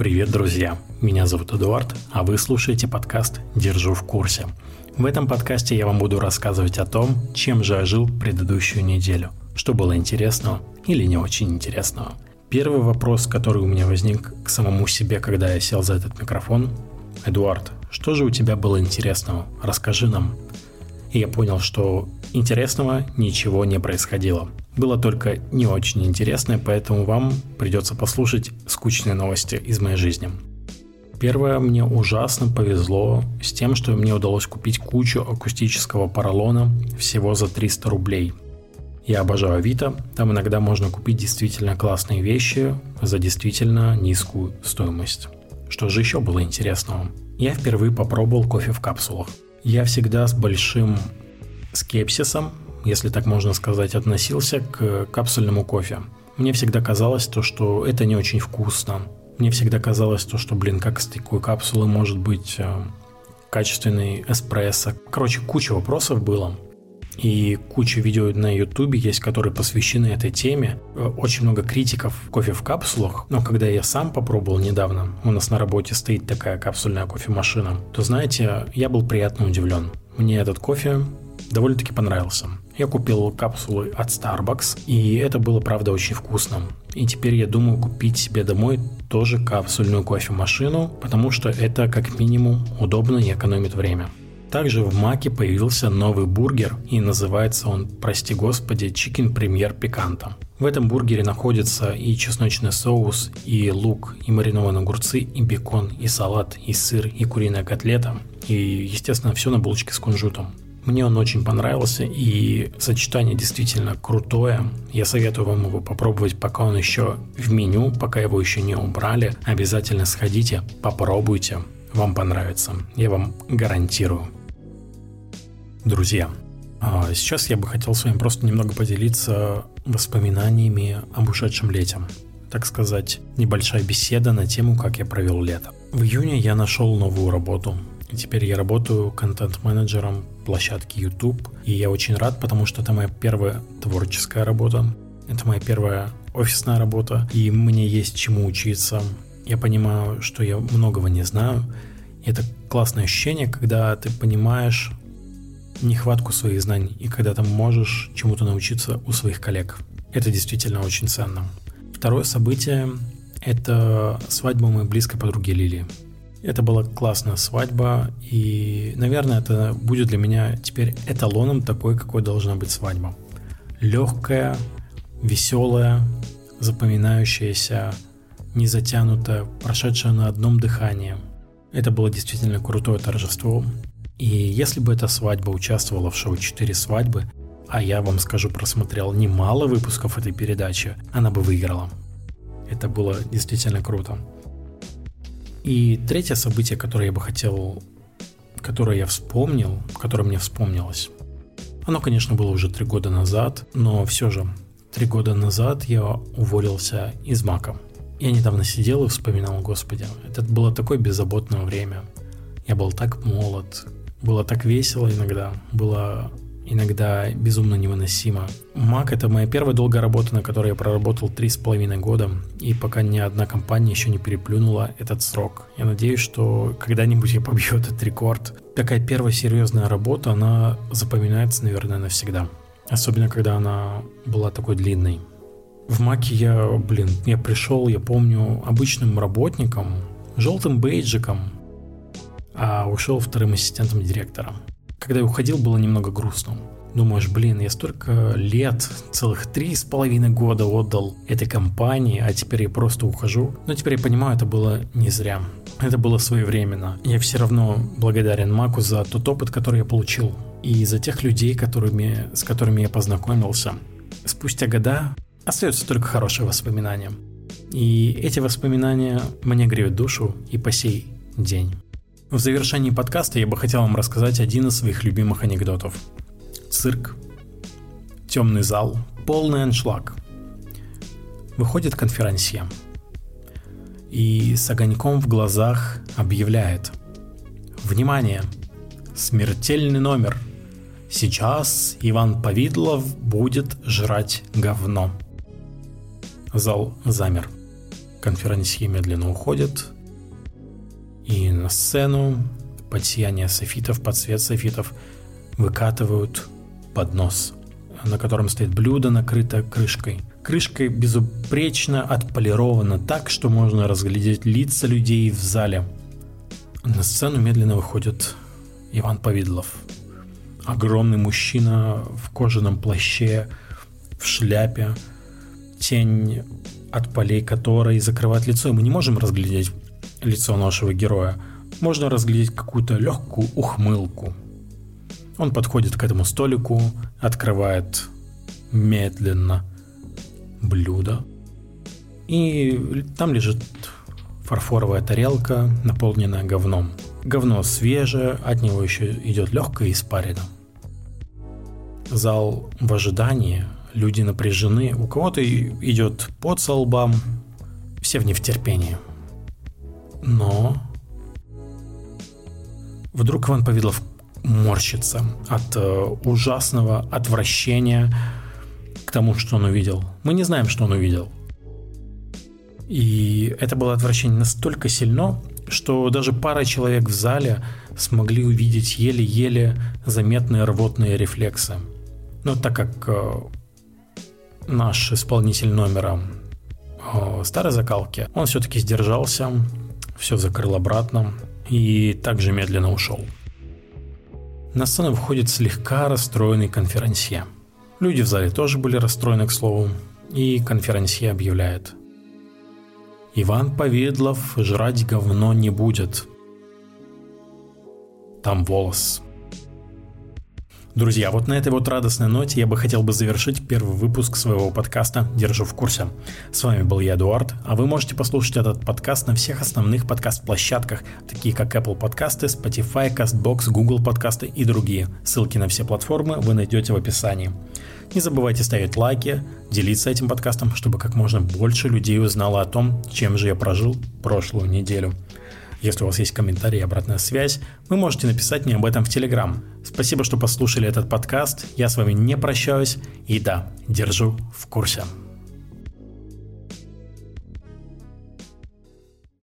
Привет, друзья! Меня зовут Эдуард, а вы слушаете подкаст «Держу в курсе». В этом подкасте я вам буду рассказывать о том, чем же я жил предыдущую неделю, что было интересного или не очень интересного. Первый вопрос, который у меня возник к самому себе, когда я сел за этот микрофон. Эдуард, что же у тебя было интересного? Расскажи нам. И я понял, что интересного ничего не происходило. Было только не очень интересное, поэтому вам придется послушать скучные новости из моей жизни. Первое, мне ужасно повезло с тем, что мне удалось купить кучу акустического поролона всего за 300 рублей. Я обожаю Авито, там иногда можно купить действительно классные вещи за действительно низкую стоимость. Что же еще было интересного? Я впервые попробовал кофе в капсулах. Я всегда с большим скепсисом если так можно сказать, относился к капсульному кофе. Мне всегда казалось то, что это не очень вкусно. Мне всегда казалось то, что, блин, как из такой капсулы может быть э, качественный эспрессо. Короче, куча вопросов было. И куча видео на ютубе есть, которые посвящены этой теме. Э, очень много критиков кофе в капсулах. Но когда я сам попробовал недавно, у нас на работе стоит такая капсульная кофемашина, то, знаете, я был приятно удивлен. Мне этот кофе довольно-таки понравился. Я купил капсулы от Starbucks, и это было, правда, очень вкусно. И теперь я думаю купить себе домой тоже капсульную кофемашину, потому что это как минимум удобно и экономит время. Также в Маке появился новый бургер, и называется он, прости господи, Chicken Premier Пиканта. В этом бургере находится и чесночный соус, и лук, и маринованные огурцы, и бекон, и салат, и сыр, и куриная котлета, и, естественно, все на булочке с кунжутом. Мне он очень понравился, и сочетание действительно крутое. Я советую вам его попробовать, пока он еще в меню, пока его еще не убрали. Обязательно сходите, попробуйте, вам понравится. Я вам гарантирую. Друзья, а сейчас я бы хотел с вами просто немного поделиться воспоминаниями об ушедшем лете. Так сказать, небольшая беседа на тему, как я провел лето. В июне я нашел новую работу. Теперь я работаю контент-менеджером площадки YouTube. И я очень рад, потому что это моя первая творческая работа. Это моя первая офисная работа. И мне есть чему учиться. Я понимаю, что я многого не знаю. И это классное ощущение, когда ты понимаешь нехватку своих знаний и когда ты можешь чему-то научиться у своих коллег. Это действительно очень ценно. Второе событие – это свадьба моей близкой подруги Лилии. Это была классная свадьба, и, наверное, это будет для меня теперь эталоном такой, какой должна быть свадьба. Легкая, веселая, запоминающаяся, не затянутая, прошедшая на одном дыхании. Это было действительно крутое торжество. И если бы эта свадьба участвовала в шоу «Четыре свадьбы», а я вам скажу, просмотрел немало выпусков этой передачи, она бы выиграла. Это было действительно круто. И третье событие, которое я бы хотел, которое я вспомнил, которое мне вспомнилось, оно, конечно, было уже три года назад, но все же три года назад я уволился из Мака. Я недавно сидел и вспоминал, господи, это было такое беззаботное время. Я был так молод, было так весело иногда, было иногда безумно невыносимо. Mac — это моя первая долгая работа, на которой я проработал три с половиной года, и пока ни одна компания еще не переплюнула этот срок. Я надеюсь, что когда-нибудь я побью этот рекорд. Такая первая серьезная работа, она запоминается, наверное, навсегда. Особенно, когда она была такой длинной. В Маке я, блин, я пришел, я помню, обычным работником, желтым бейджиком, а ушел вторым ассистентом директора. Когда я уходил, было немного грустно. Думаешь, блин, я столько лет, целых три с половиной года отдал этой компании, а теперь я просто ухожу. Но теперь я понимаю, это было не зря. Это было своевременно. Я все равно благодарен Маку за тот опыт, который я получил. И за тех людей, которыми, с которыми я познакомился. Спустя года остаются только хорошие воспоминания. И эти воспоминания мне греют душу и по сей день. В завершении подкаста я бы хотел вам рассказать один из своих любимых анекдотов. Цирк, темный зал, полный аншлаг. Выходит конферансье и с огоньком в глазах объявляет «Внимание! Смертельный номер! Сейчас Иван Повидлов будет жрать говно!» Зал замер. конференции медленно уходит, и на сцену под сияние софитов, под свет софитов выкатывают поднос, на котором стоит блюдо, накрыто крышкой. Крышка безупречно отполирована так, что можно разглядеть лица людей в зале. На сцену медленно выходит Иван Повидлов. Огромный мужчина в кожаном плаще, в шляпе, тень от полей которой закрывает лицо, и мы не можем разглядеть лицо нашего героя. Можно разглядеть какую-то легкую ухмылку. Он подходит к этому столику, открывает медленно блюдо. И там лежит фарфоровая тарелка, наполненная говном. Говно свежее, от него еще идет легкое испарина. Зал в ожидании, люди напряжены, у кого-то идет под со лбам, все в нетерпении. Но вдруг Иван Повидлов морщится от э, ужасного отвращения к тому, что он увидел. Мы не знаем, что он увидел. И это было отвращение настолько сильно, что даже пара человек в зале смогли увидеть еле-еле заметные рвотные рефлексы. Но так как э, наш исполнитель номера э, старой закалки, он все-таки сдержался, все закрыл обратно и также медленно ушел. На сцену выходит слегка расстроенный конферансье. Люди в зале тоже были расстроены, к слову, и конферансье объявляет. Иван Поведлов жрать говно не будет. Там волос. Друзья, вот на этой вот радостной ноте я бы хотел бы завершить первый выпуск своего подкаста «Держу в курсе». С вами был я, Эдуард, а вы можете послушать этот подкаст на всех основных подкаст-площадках, такие как Apple подкасты, Spotify, CastBox, Google подкасты и другие. Ссылки на все платформы вы найдете в описании. Не забывайте ставить лайки, делиться этим подкастом, чтобы как можно больше людей узнало о том, чем же я прожил прошлую неделю. Если у вас есть комментарии и обратная связь, вы можете написать мне об этом в Телеграм. Спасибо, что послушали этот подкаст. Я с вами не прощаюсь. И да, держу в курсе.